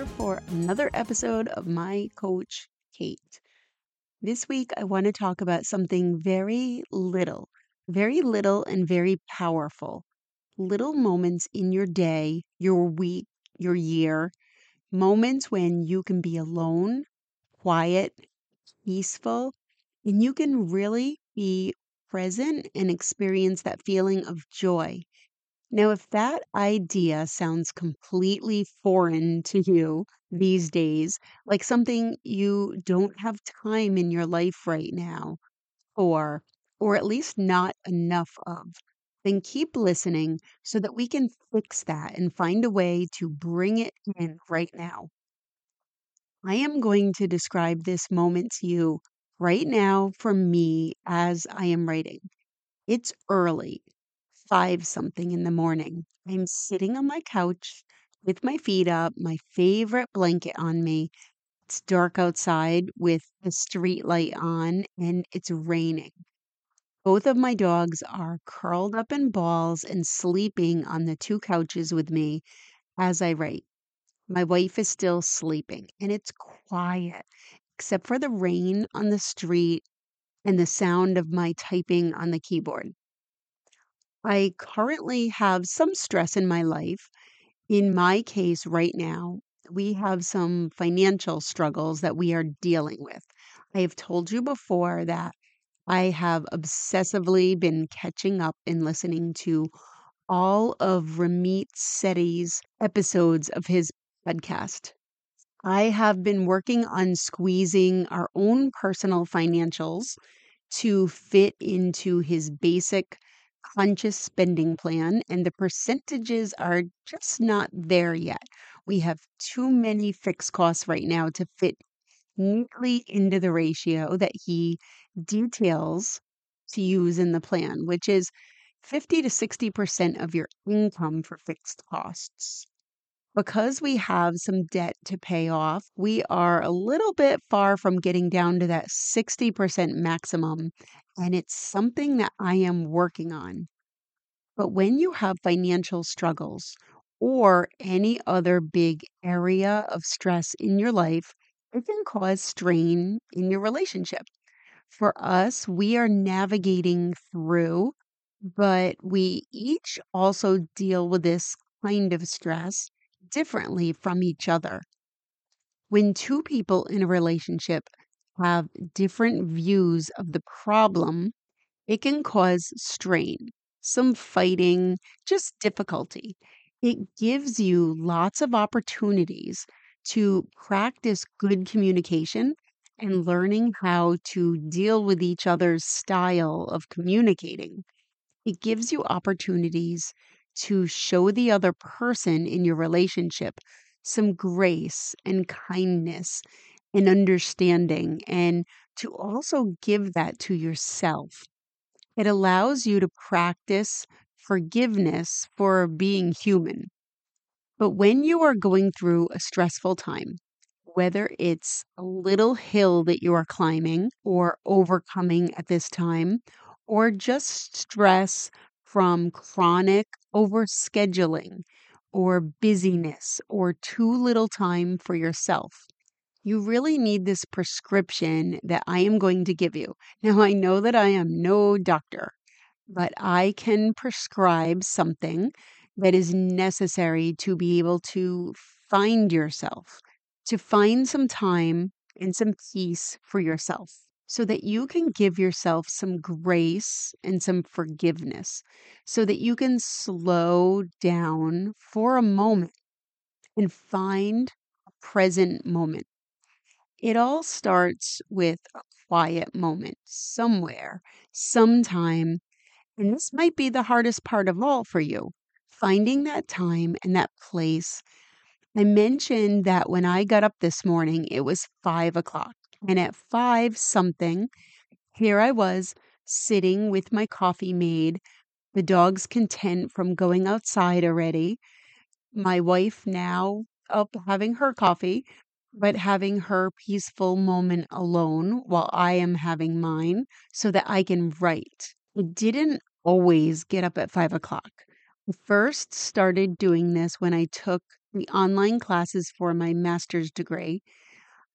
here for another episode of My Coach Kate. This week, I want to talk about something very little, very little and very powerful. Little moments in your day, your week, your year, moments when you can be alone, quiet, peaceful, and you can really be present and experience that feeling of joy. Now, if that idea sounds completely foreign to you these days, like something you don't have time in your life right now, or or at least not enough of, then keep listening so that we can fix that and find a way to bring it in right now. I am going to describe this moment to you right now for me as I am writing. It's early, five something in the morning. I'm sitting on my couch with my feet up, my favorite blanket on me. It's dark outside with the street light on, and it's raining. Both of my dogs are curled up in balls and sleeping on the two couches with me as I write. My wife is still sleeping, and it's quiet, except for the rain on the street and the sound of my typing on the keyboard. I currently have some stress in my life. In my case, right now, we have some financial struggles that we are dealing with. I have told you before that I have obsessively been catching up and listening to all of Ramit Sethi's episodes of his podcast. I have been working on squeezing our own personal financials to fit into his basic conscious spending plan, and the percentages are just not there yet. We have too many fixed costs right now to fit neatly into the ratio that he details to use in the plan, which is 50 to 60% of your income for fixed costs. Because we have some debt to pay off, we are a little bit far from getting down to that 60% maximum, and it's something that I am working on. But when you have financial struggles or any other big area of stress in your life, it can cause strain in your relationship. For us, we are navigating through, but we each also deal with this kind of stress differently from each other. When two people in a relationship have different views of the problem, it can cause strain, some fighting, just difficulty. It gives you lots of opportunities to practice good communication and learning how to deal with each other's style of communicating. It gives you opportunities to show the other person in your relationship some grace and kindness and understanding, and to also give that to yourself. It allows you to practice forgiveness for being human. But when you are going through a stressful time, whether it's a little hill that you are climbing or overcoming at this time, or just stress from chronic overscheduling or busyness or too little time for yourself. You really need this prescription that I am going to give you. Now, I know that I am no doctor, but I can prescribe something that is necessary to be able to find yourself, to find some time and some peace for yourself so that you can give yourself some grace and some forgiveness, so that you can slow down for a moment and find a present moment. It all starts with a quiet moment somewhere, sometime. And this might be the hardest part of all for you finding that time and that place. I mentioned that when I got up this morning, it was five o'clock. And at five something, here I was sitting with my coffee made, the dogs content from going outside already, my wife now up having her coffee, but having her peaceful moment alone while I am having mine so that I can write. I didn't always get up at five o'clock. I first started doing this when I took the online classes for my master's degree.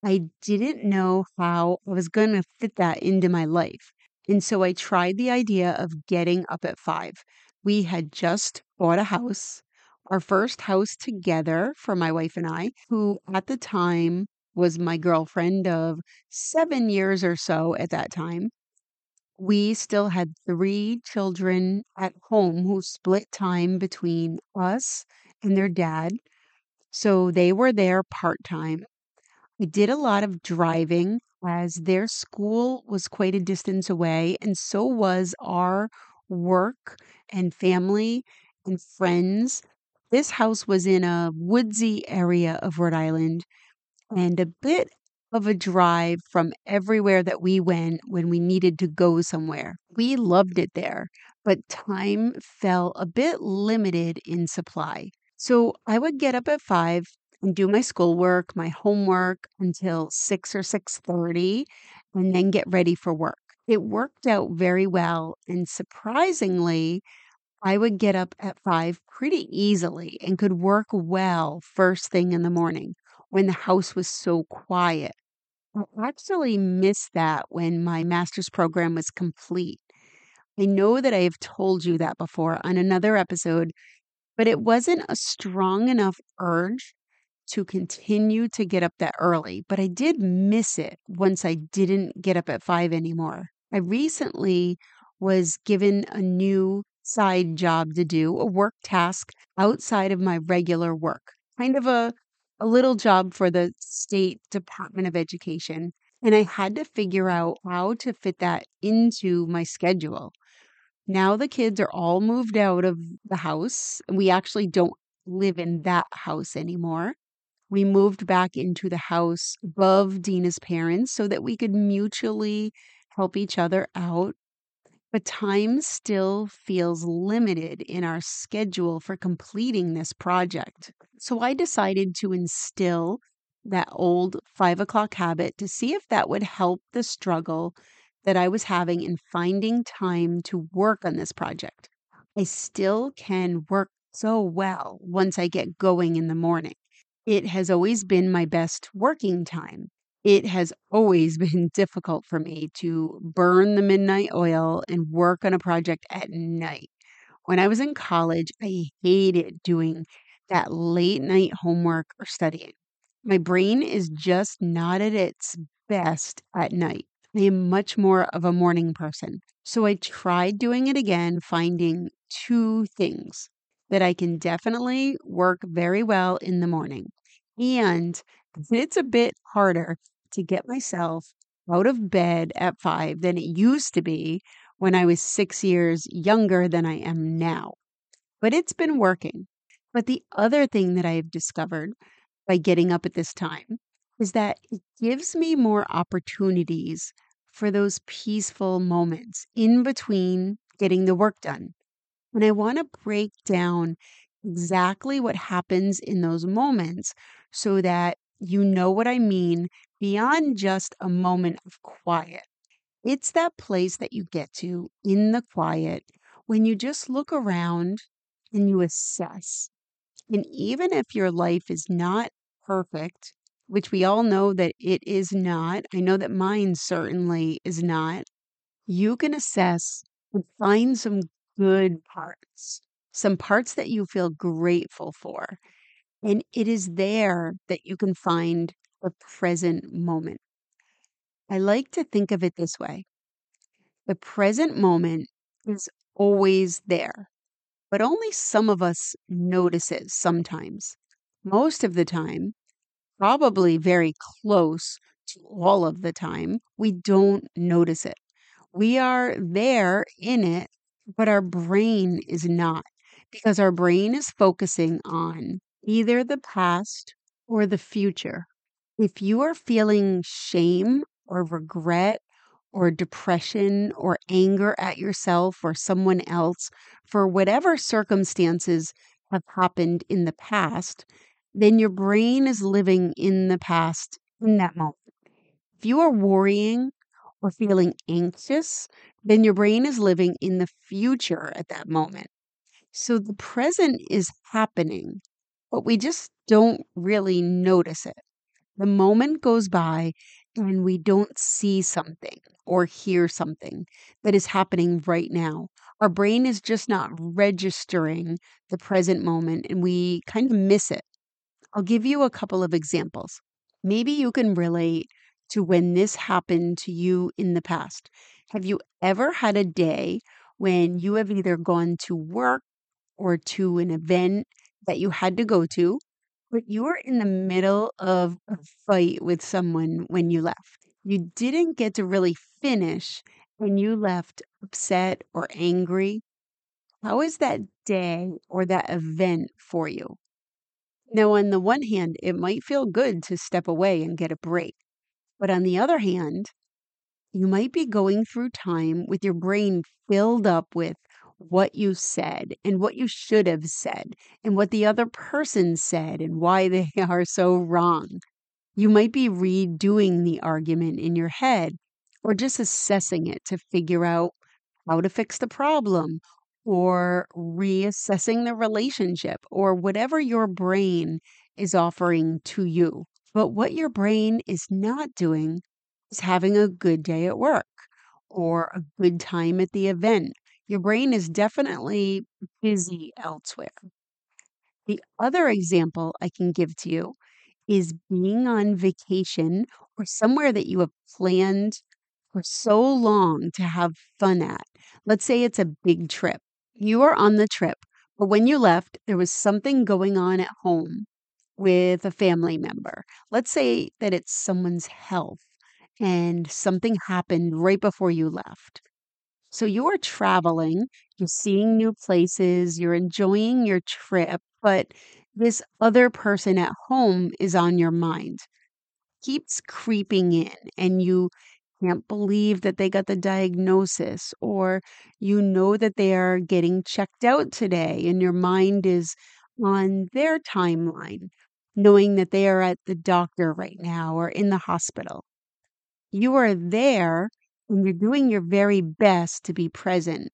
I didn't know how I was going to fit that into my life. And so I tried the idea of getting up at five. We had just bought a house, our first house together for my wife and I, who at the time was my girlfriend of seven years or so at that time. We still had three children at home who split time between us and their dad. So they were there part time. I did a lot of driving as their school was quite a distance away, and so was our work and family and friends. This house was in a woodsy area of Rhode Island and a bit of a drive from everywhere that we went when we needed to go somewhere. We loved it there, but time fell a bit limited in supply. So I would get up at 5 and do my schoolwork, my homework until 6 or 6:30 and then get ready for work. It worked out very well and surprisingly, I would get up at 5 pretty easily and could work well first thing in the morning when the house was so quiet. I actually missed that when my master's program was complete. I know that I have told you that before on another episode, but it wasn't a strong enough urge to continue to get up that early, but I did miss it once I didn't get up at 5 anymore. I recently was given a new side job to do, a work task outside of my regular work. Kind of a a little job for the state Department of Education, and I had to figure out how to fit that into my schedule. Now the kids are all moved out of the house. We actually don't live in that house anymore. We moved back into the house above Dina's parents so that we could mutually help each other out. But time still feels limited in our schedule for completing this project. So I decided to instill that old five o'clock habit to see if that would help the struggle that I was having in finding time to work on this project. I still can work so well once I get going in the morning. It has always been my best working time. It has always been difficult for me to burn the midnight oil and work on a project at night. When I was in college, I hated doing that late night homework or studying. My brain is just not at its best at night. I am much more of a morning person. So I tried doing it again, finding two things that I can definitely work very well in the morning. And it's a bit harder to get myself out of bed at five than it used to be when I was six years younger than I am now. But it's been working. But the other thing that I have discovered by getting up at this time is that it gives me more opportunities for those peaceful moments in between getting the work done. And I want to break down exactly what happens in those moments so that you know what I mean beyond just a moment of quiet. It's that place that you get to in the quiet when you just look around and you assess and even if your life is not perfect, which we all know that it is not, I know that mine certainly is not, you can assess and find some good parts, some parts that you feel grateful for. And it is there that you can find the present moment. I like to think of it this way the present moment is always there but only some of us notice it sometimes. Most of the time, probably very close to all of the time, we don't notice it. We are there in it, but our brain is not because our brain is focusing on either the past or the future. If you are feeling shame or regret or depression or anger at yourself or someone else for whatever circumstances have happened in the past, then your brain is living in the past in that moment. If you are worrying or feeling anxious, then your brain is living in the future at that moment. So the present is happening but we just don't really notice it. The moment goes by and we don't see something or hear something that is happening right now. Our brain is just not registering the present moment and we kind of miss it. I'll give you a couple of examples. Maybe you can relate to when this happened to you in the past. Have you ever had a day when you have either gone to work or to an event that you had to go to, but you were in the middle of a fight with someone when you left? You didn't get to really finish and you left upset or angry. How is that day or that event for you? Now, on the one hand, it might feel good to step away and get a break. But on the other hand, you might be going through time with your brain filled up with what you said and what you should have said and what the other person said and why they are so wrong. You might be redoing the argument in your head or just assessing it to figure out how to fix the problem or reassessing the relationship or whatever your brain is offering to you. But what your brain is not doing is having a good day at work or a good time at the event. Your brain is definitely busy elsewhere. The other example I can give to you is being on vacation or somewhere that you have planned for so long to have fun at. Let's say it's a big trip. You are on the trip, but when you left, there was something going on at home with a family member. Let's say that it's someone's health and something happened right before you left. So you're traveling, you're seeing new places, you're enjoying your trip, but this other person at home is on your mind. Keeps creeping in, and you can't believe that they got the diagnosis, or you know that they are getting checked out today, and your mind is on their timeline, knowing that they are at the doctor right now or in the hospital. You are there and you're doing your very best to be present,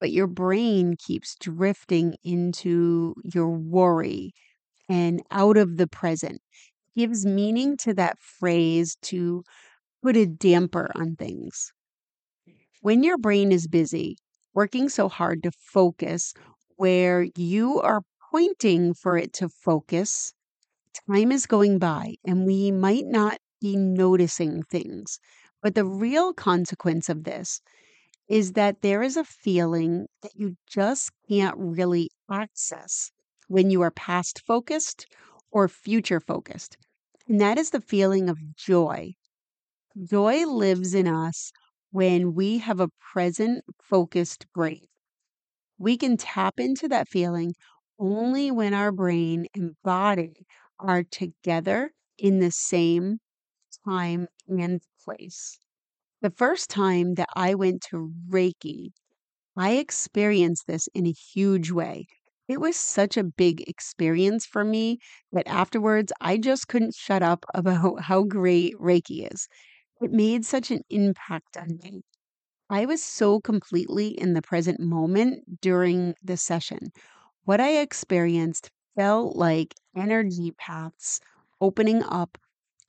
but your brain keeps drifting into your worry and out of the present. Gives meaning to that phrase to put a damper on things. When your brain is busy, working so hard to focus where you are pointing for it to focus, time is going by and we might not be noticing things. But the real consequence of this is that there is a feeling that you just can't really access when you are past focused or future focused. And that is the feeling of joy. Joy lives in us when we have a present focused brain. We can tap into that feeling only when our brain and body are together in the same time and place. The first time that I went to Reiki, I experienced this in a huge way. It was such a big experience for me that afterwards I just couldn't shut up about how great Reiki is. It made such an impact on me. I was so completely in the present moment during the session. What I experienced felt like energy paths opening up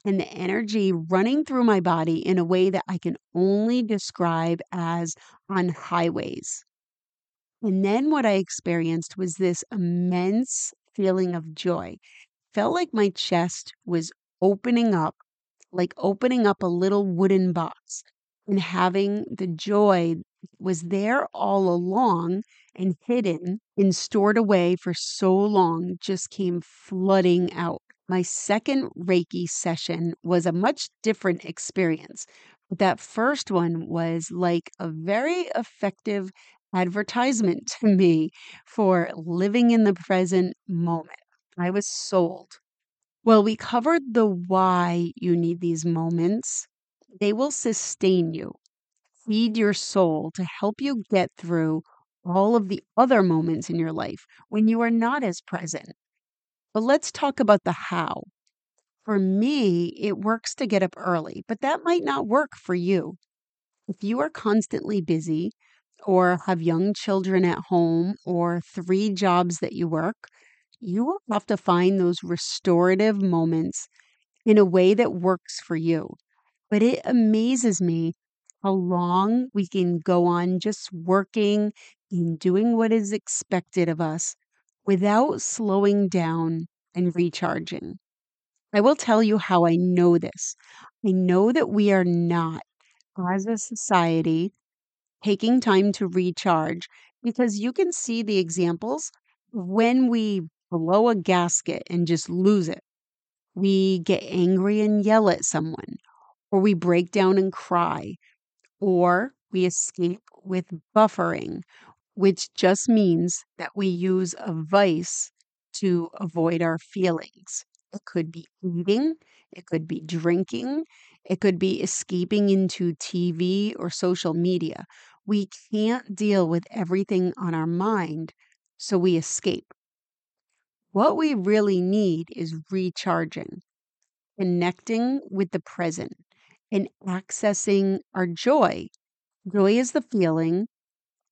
and the energy running through my body in a way that I can only describe as on highways. And then what I experienced was this immense feeling of joy. Felt like my chest was opening up, like opening up a little wooden box and having the joy was there all along and hidden and stored away for so long just came flooding out. My second Reiki session was a much different experience. That first one was like a very effective advertisement to me for living in the present moment. I was sold. Well, we covered the why you need these moments. They will sustain you, feed your soul to help you get through all of the other moments in your life when you are not as present. But let's talk about the how. For me, it works to get up early, but that might not work for you. If you are constantly busy or have young children at home or three jobs that you work, you will have to find those restorative moments in a way that works for you. But it amazes me how long we can go on just working and doing what is expected of us without slowing down and recharging. I will tell you how I know this. I know that we are not, as a society, taking time to recharge because you can see the examples when we blow a gasket and just lose it. We get angry and yell at someone, or we break down and cry, or we escape with buffering, which just means that we use a vice to avoid our feelings. It could be eating, it could be drinking, it could be escaping into TV or social media. We can't deal with everything on our mind, so we escape. What we really need is recharging, connecting with the present, and accessing our joy. Joy is the feeling,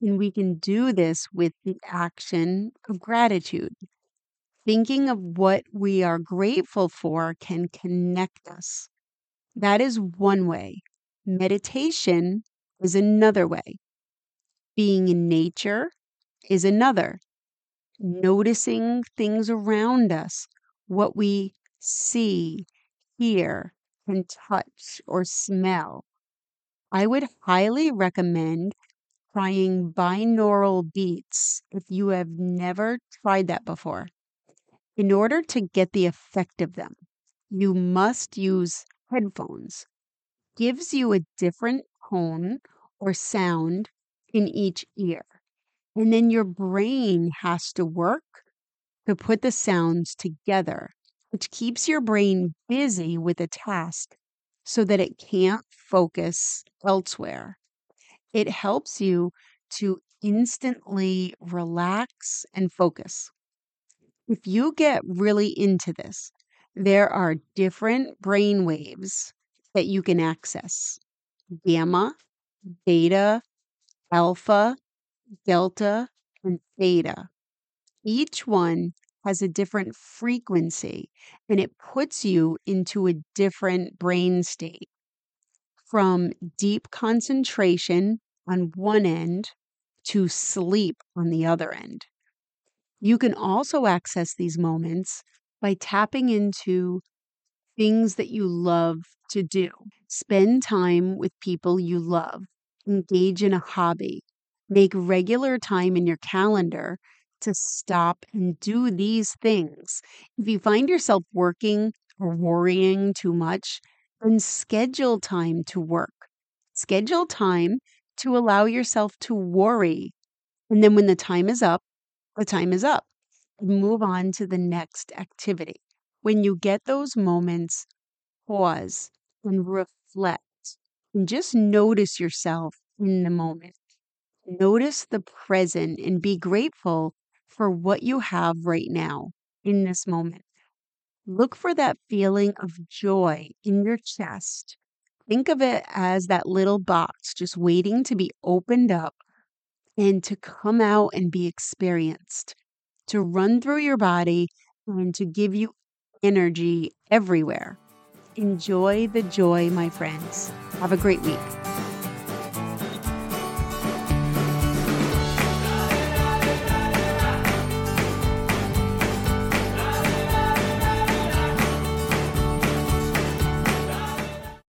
and we can do this with the action of gratitude. Thinking of what we are grateful for can connect us. That is one way. Meditation is another way. Being in nature is another. Noticing things around us, what we see, hear, can touch, or smell. I would highly recommend trying binaural beats if you have never tried that before. In order to get the effect of them, you must use headphones. Gives you a different tone or sound in each ear. And then your brain has to work to put the sounds together, which keeps your brain busy with a task so that it can't focus elsewhere. It helps you to instantly relax and focus. If you get really into this, there are different brain waves that you can access gamma, beta, alpha, delta, and theta. Each one has a different frequency and it puts you into a different brain state from deep concentration on one end to sleep on the other end. You can also access these moments by tapping into things that you love to do. Spend time with people you love, engage in a hobby, make regular time in your calendar to stop and do these things. If you find yourself working or worrying too much, then schedule time to work. Schedule time to allow yourself to worry. And then when the time is up, the time is up. Move on to the next activity. When you get those moments, pause and reflect and just notice yourself in the moment. Notice the present and be grateful for what you have right now in this moment. Look for that feeling of joy in your chest. Think of it as that little box just waiting to be opened up and to come out and be experienced, to run through your body and to give you energy everywhere. Enjoy the joy, my friends. Have a great week.